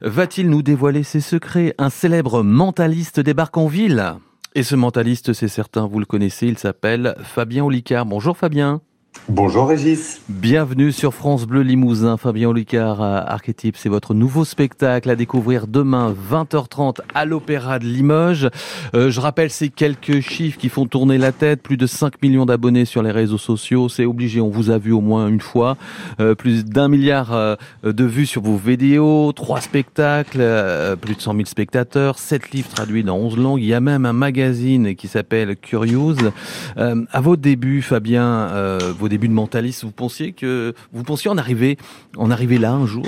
Va-t-il nous dévoiler ses secrets? Un célèbre mentaliste débarque en ville. Et ce mentaliste, c'est certain, vous le connaissez, il s'appelle Fabien Olicard. Bonjour Fabien. Bonjour Régis. Bienvenue sur France Bleu Limousin. Fabien Olicard, Archétype, c'est votre nouveau spectacle à découvrir demain 20h30 à l'Opéra de Limoges. Euh, je rappelle ces quelques chiffres qui font tourner la tête. Plus de 5 millions d'abonnés sur les réseaux sociaux. C'est obligé, on vous a vu au moins une fois. Euh, plus d'un milliard euh, de vues sur vos vidéos. Trois spectacles, plus de 100 000 spectateurs. Sept livres traduits dans 11 langues. Il y a même un magazine qui s'appelle Curious. à vos débuts, Fabien, vos débuts de mentaliste, vous pensiez que vous pensiez en arriver, en arriver là un jour?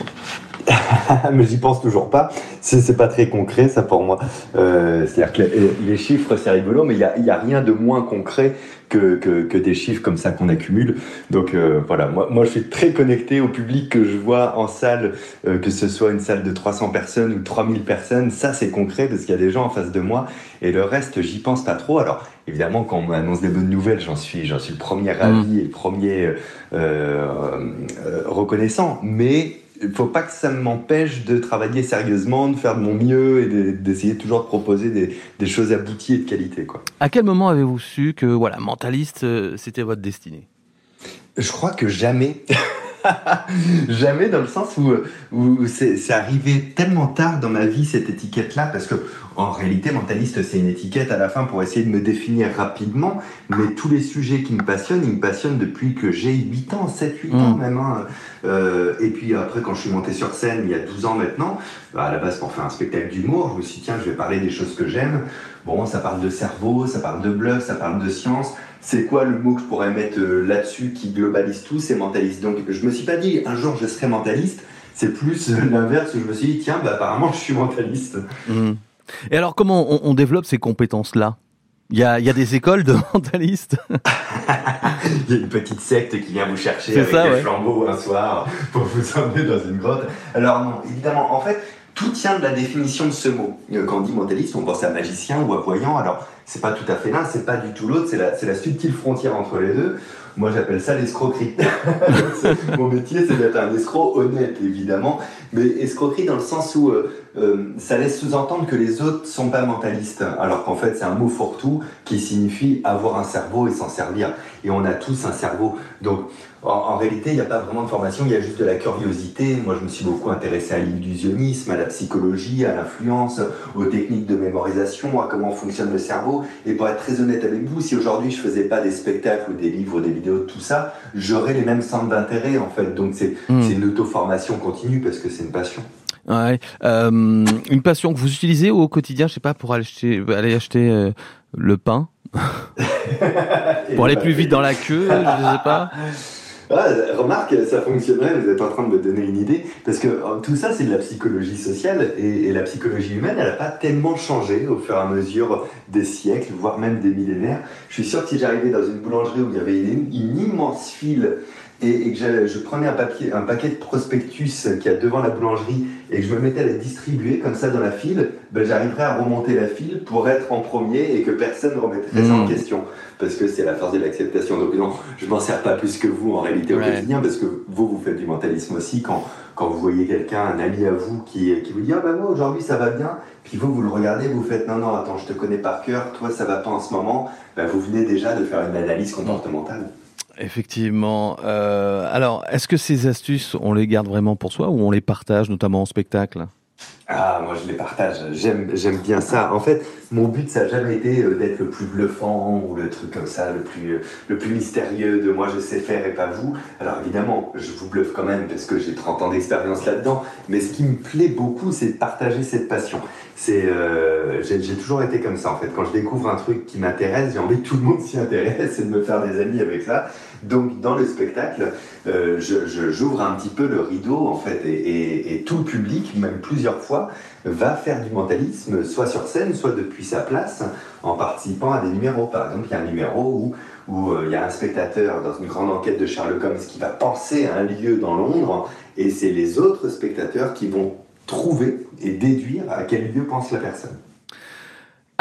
Mais j'y pense toujours pas. C'est pas très concret, ça pour moi. Euh, C'est-à-dire que les, chiffres, c'est rigolo, mais il n'y a, a, rien de moins concret que, des chiffres comme ça qu'on accumule. Donc euh, voilà, moi, moi je suis très connecté au public que je vois en salle, euh, que ce soit une salle de 300 personnes ou 3000 personnes. Ça, c'est concret parce qu'il y a des gens en face de moi. Et le reste, j'y pense pas trop. Alors évidemment, quand on m'annonce des bonnes nouvelles, j'en suis, j'en suis le premier ravi mmh. et le premier euh, euh, reconnaissant. Mais il faut pas que ça m'empêche de travailler sérieusement, de faire de mon mieux et d'essayer toujours de proposer des, des, choses abouties et de qualité. Quoi. À quel moment avez-vous su que voilà, mentaliste, euh, c'était votre destinée? Je crois que jamais. Jamais dans le sens où, où c'est arrivé tellement tard dans ma vie cette étiquette-là, parce que en réalité, mentaliste, c'est une étiquette à la fin pour essayer de me définir rapidement, mais tous les sujets qui me passionnent, ils me passionnent depuis que j'ai 8 ans, 7-8 ans mm. même. Hein. Euh, et puis après, quand je suis monté sur scène, il y a 12 ans maintenant, bah, à la base pour faire un spectacle d'humour, je me suis dit, tiens, je vais parler des choses que j'aime. Bon, ça parle de cerveau, ça parle de bluff, ça parle de science c'est quoi le mot que je pourrais mettre euh, là-dessus qui globalise tout C'est mentaliste. Donc je me suis pas dit un jour je serai mentaliste, c'est plus euh, l'inverse où je me suis dit tiens, bah, apparemment je suis mentaliste. Mmh. Et alors comment on, développe ces compétences-là? Il y, a, des écoles de mentalistes? Il y a une petite secte qui vient vous chercher avec des flambeaux un soir pour vous emmener dans une grotte. Alors non, évidemment, en fait, tout tient de la définition de ce mot. Euh, quand on dit mentaliste, on pense à magicien ou à voyant. Alors, c'est pas tout à fait l'un, c'est pas du tout l'autre, c'est la, la, subtile frontière entre les deux. Moi, j'appelle ça l'escroquerie. Mon métier, c'est d'être un escroc honnête, évidemment, mais escroquerie dans le sens où euh, euh, ça laisse sous-entendre que les autres sont pas mentalistes, alors qu'en fait, c'est un mot fourre-tout qui signifie avoir un cerveau et s'en servir. Et on a tous un cerveau. Donc, en, réalité, il n'y a pas vraiment de formation, il y a juste de la curiosité. Moi, je me suis beaucoup intéressé à l'illusionnisme, à la psychologie, à l'influence, aux techniques de mémorisation, à comment fonctionne le cerveau. Et pour être très honnête avec vous, si aujourd'hui je faisais pas des spectacles ou des livres ou des vidéos tout ça, j'aurais les mêmes centres d'intérêt en fait. Donc c'est hmm. une auto-formation continue parce que c'est une passion. Ouais. Euh, une passion que vous utilisez au quotidien, je sais pas, pour aller acheter, aller acheter euh, le pain, pour aller plus vite dans la queue, je sais pas. Ah, remarque, ça fonctionnerait, vous êtes en train de me donner une idée, parce que euh, tout ça c'est de la psychologie sociale, et, la psychologie humaine, elle n'a pas tellement changé au fur et à mesure des siècles, voire même des millénaires. Je suis sûr que si j'arrivais dans une boulangerie où il y avait une, une immense file et, que je prenais un, papier, un paquet de prospectus qui a devant la boulangerie et que je me mettais à les distribuer comme ça dans la file, ben j'arriverais à remonter la file pour être en premier et que personne ne remettrait ça en mmh. question. Parce que c'est la force de l'acceptation. Donc non, je m'en sers pas plus que vous en réalité au quotidien parce que vous, vous faites du mentalisme aussi quand, quand vous voyez quelqu'un, un ami à vous qui, qui vous dit Ah ben moi aujourd'hui ça va bien, puis vous, vous le regardez, vous faites Non, non, attends, je te connais par cœur, toi ça va pas en ce moment, ben, vous venez déjà de faire une analyse comportementale. Effectivement. Euh, alors, est-ce que ces astuces, on les garde vraiment pour soi ou on les partage, notamment en spectacle? Ah, moi je les partage, j'aime, j'aime bien ça. En fait, mon but ça n'a jamais été euh, d'être le plus bluffant ou le truc comme ça, le plus, euh, le plus mystérieux de moi je sais faire et pas vous. Alors évidemment, je vous bluffe quand même parce que j'ai 30 ans d'expérience là-dedans, mais ce qui me plaît beaucoup c'est de partager cette passion. C'est, euh, j'ai, toujours été comme ça en fait. Quand je découvre un truc qui m'intéresse, j'ai envie que tout le monde s'y intéresse et de me faire des amis avec ça. Donc dans le spectacle, je, j'ouvre un petit peu le rideau en fait et, tout le public, même plusieurs fois, va faire du mentalisme, soit sur scène, soit depuis sa place, en participant à des numéros. Par exemple, il y a un numéro où, où euh, il y a un spectateur dans une grande enquête de Sherlock Holmes qui va penser à un lieu dans Londres, et c'est les autres spectateurs qui vont trouver et déduire à quel lieu pense la personne.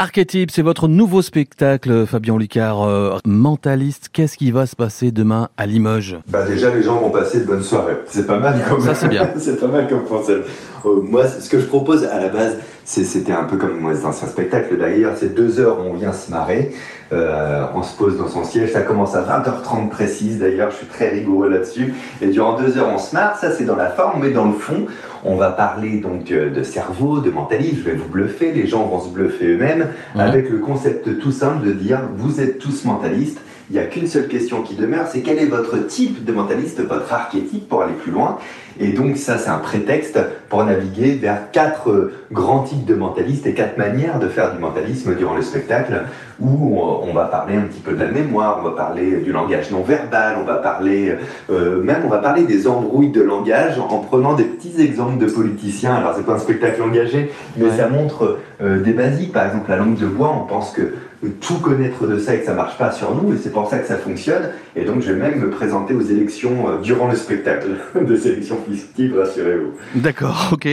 Archétype, c'est votre nouveau spectacle, Fabien Licard, euh, mentaliste. Qu'est-ce qui va se passer demain à Limoges? Bah déjà, les gens vont passer de bonnes soirées. C'est pas mal comme. Ça c'est bien. c'est pas mal comme concept. Moi, ce que je propose à la base, c'était un peu comme moi, anciens spectacles d'ailleurs, c'est deux heures où on vient se marrer, euh, on se pose dans son siège, ça commence à 20h30 précise d'ailleurs, je suis très rigoureux là-dessus, et durant deux heures on se marre, ça c'est dans la forme, mais dans le fond, on va parler donc euh, de cerveau, de mentalisme, je vais vous bluffer, les gens vont se bluffer eux-mêmes, avec le concept tout simple de dire, vous êtes tous mentalistes, il n'y a qu'une seule question qui demeure, c'est quel est votre type de mentaliste, votre archétype pour aller plus loin? Et donc ça, c'est un prétexte pour naviguer vers quatre grands types de mentalistes et quatre manières de faire du mentalisme durant le spectacle, où on va parler un petit peu de la mémoire, on va parler du langage non verbal, on va parler euh, même on va parler des embrouilles de langage en prenant des petits exemples de politiciens. Alors c'est pas un spectacle engagé, mais ça montre euh, des basiques. Par exemple, la langue de bois, on pense que tout connaître de ça et que ça marche pas sur nous, et c'est pour ça que ça fonctionne. Et donc, je vais même me présenter aux élections euh, durant le spectacle, des élections fictives, rassurez-vous. D'accord, ok.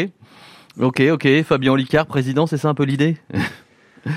Ok, ok. Fabien Licard, président, c'est ça un peu l'idée?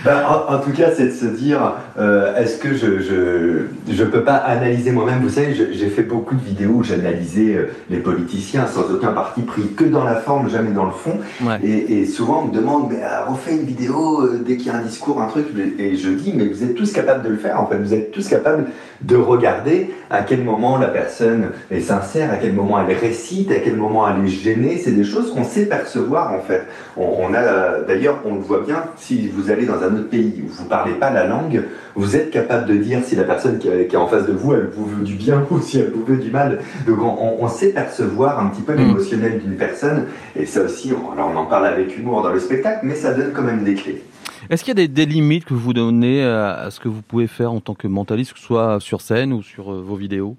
Bah, en, tout cas, c'est de se dire, euh, est-ce que je, je, je peux pas analyser moi-même? Vous savez, j'ai fait beaucoup de vidéos où j'analysais euh, les politiciens sans aucun parti pris, que dans la forme, jamais dans le fond. Et, souvent, on me demande, mais euh, refais une vidéo dès qu'il y a un discours, un truc. Et je dis, mais vous êtes tous capables de le faire. En fait, vous êtes tous capables de regarder à quel moment la personne est sincère, à quel moment elle récite, à quel moment elle est gênée. C'est des choses qu'on sait percevoir en fait. On, on a d'ailleurs, on le voit bien si vous allez dans un autre pays où vous ne parlez pas la langue, vous êtes capable de dire si la personne qui est, en face de vous, elle vous veut du bien ou si elle vous veut du mal. Donc on, sait percevoir un petit peu mm. l'émotionnel d'une personne, et ça aussi, on, alors on en parle avec humour dans le spectacle, mais ça donne quand même des clés. Est-ce qu'il y a des, limites que vous donnez à, ce que vous pouvez faire en tant que mentaliste, que ce soit sur scène ou sur euh, vos vidéos?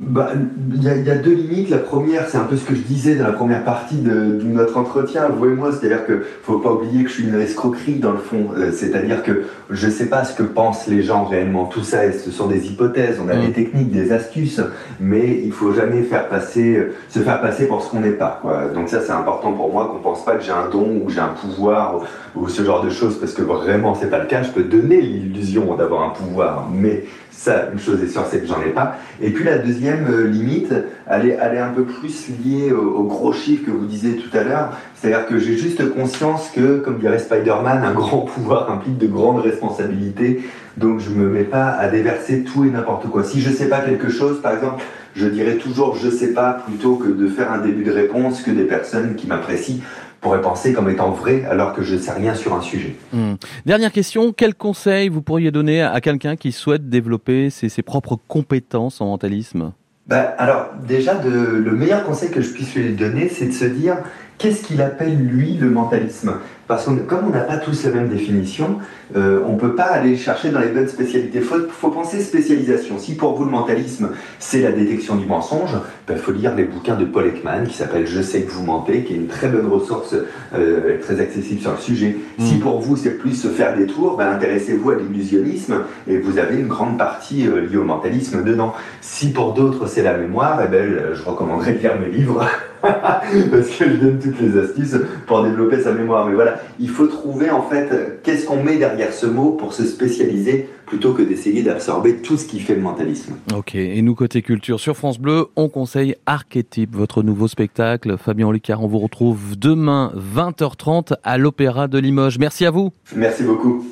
Bah, il y, a deux limites. La première, c'est un peu ce que je disais dans la première partie de, notre entretien, vous et moi, c'est-à-dire que faut pas oublier que je suis une escroquerie dans le fond. Euh, c'est-à-dire que je sais pas ce que pensent les gens réellement. Tout ça, ce sont des hypothèses. On a des mm. techniques, des astuces, mais il faut jamais faire passer, euh, se faire passer pour ce qu'on n'est pas. Quoi. Donc ça, c'est important pour moi qu'on pense pas que j'ai un don ou j'ai un pouvoir ou, ce genre de choses, parce que vraiment, c'est pas le cas. Je peux donner l'illusion d'avoir un pouvoir, mais ça, une chose est sûre, c'est que j'en ai pas. Et puis la deuxième euh, limite, elle est, un peu plus liée au, gros chiffre que vous disiez tout à l'heure. C'est-à-dire que j'ai juste conscience que, comme dirait Spider-Man, un grand pouvoir implique de grandes responsabilités. Donc je me mets pas à déverser tout et n'importe quoi. Si je sais pas quelque chose, par exemple, je dirais toujours je sais pas plutôt que de faire un début de réponse que des personnes qui m'apprécient pourrait penser comme étant vrai alors que je ne sais rien sur un sujet. Hmm. Dernière question, quel conseil vous pourriez donner à quelqu'un qui souhaite développer ses, ses propres compétences en mentalisme? Bah, Alors déjà, de, le meilleur conseil que je puisse lui donner, c'est de se dire qu'est-ce qu'il appelle lui le mentalisme? Parce que comme on n'a pas tous la même définition, euh, on ne peut pas aller chercher dans les bonnes spécialités. Il faut, penser spécialisation. Si pour vous le mentalisme, c'est la détection du mensonge, il ben, faut lire les bouquins de Paul Ekman qui s'appelle Je sais que vous mentez, qui est une très bonne ressource euh, très accessible sur le sujet. Mm. Si pour vous c'est plus se faire des tours, ben, intéressez-vous à l'illusionnisme et vous avez une grande partie euh, liée au mentalisme dedans. Si pour d'autres c'est la mémoire, eh ben, je recommanderais de lire mes livres. parce que je donne toutes les astuces pour développer sa mémoire. Mais voilà, il faut trouver en fait qu'est-ce qu'on met derrière ce mot pour se spécialiser plutôt que d'essayer d'absorber tout ce qui fait le mentalisme. Ok, et nous côté culture sur France Bleu, on conseille Archétype, votre nouveau spectacle. Fabien Lucard, on vous retrouve demain 20h30 à l'Opéra de Limoges. Merci à vous. Merci beaucoup.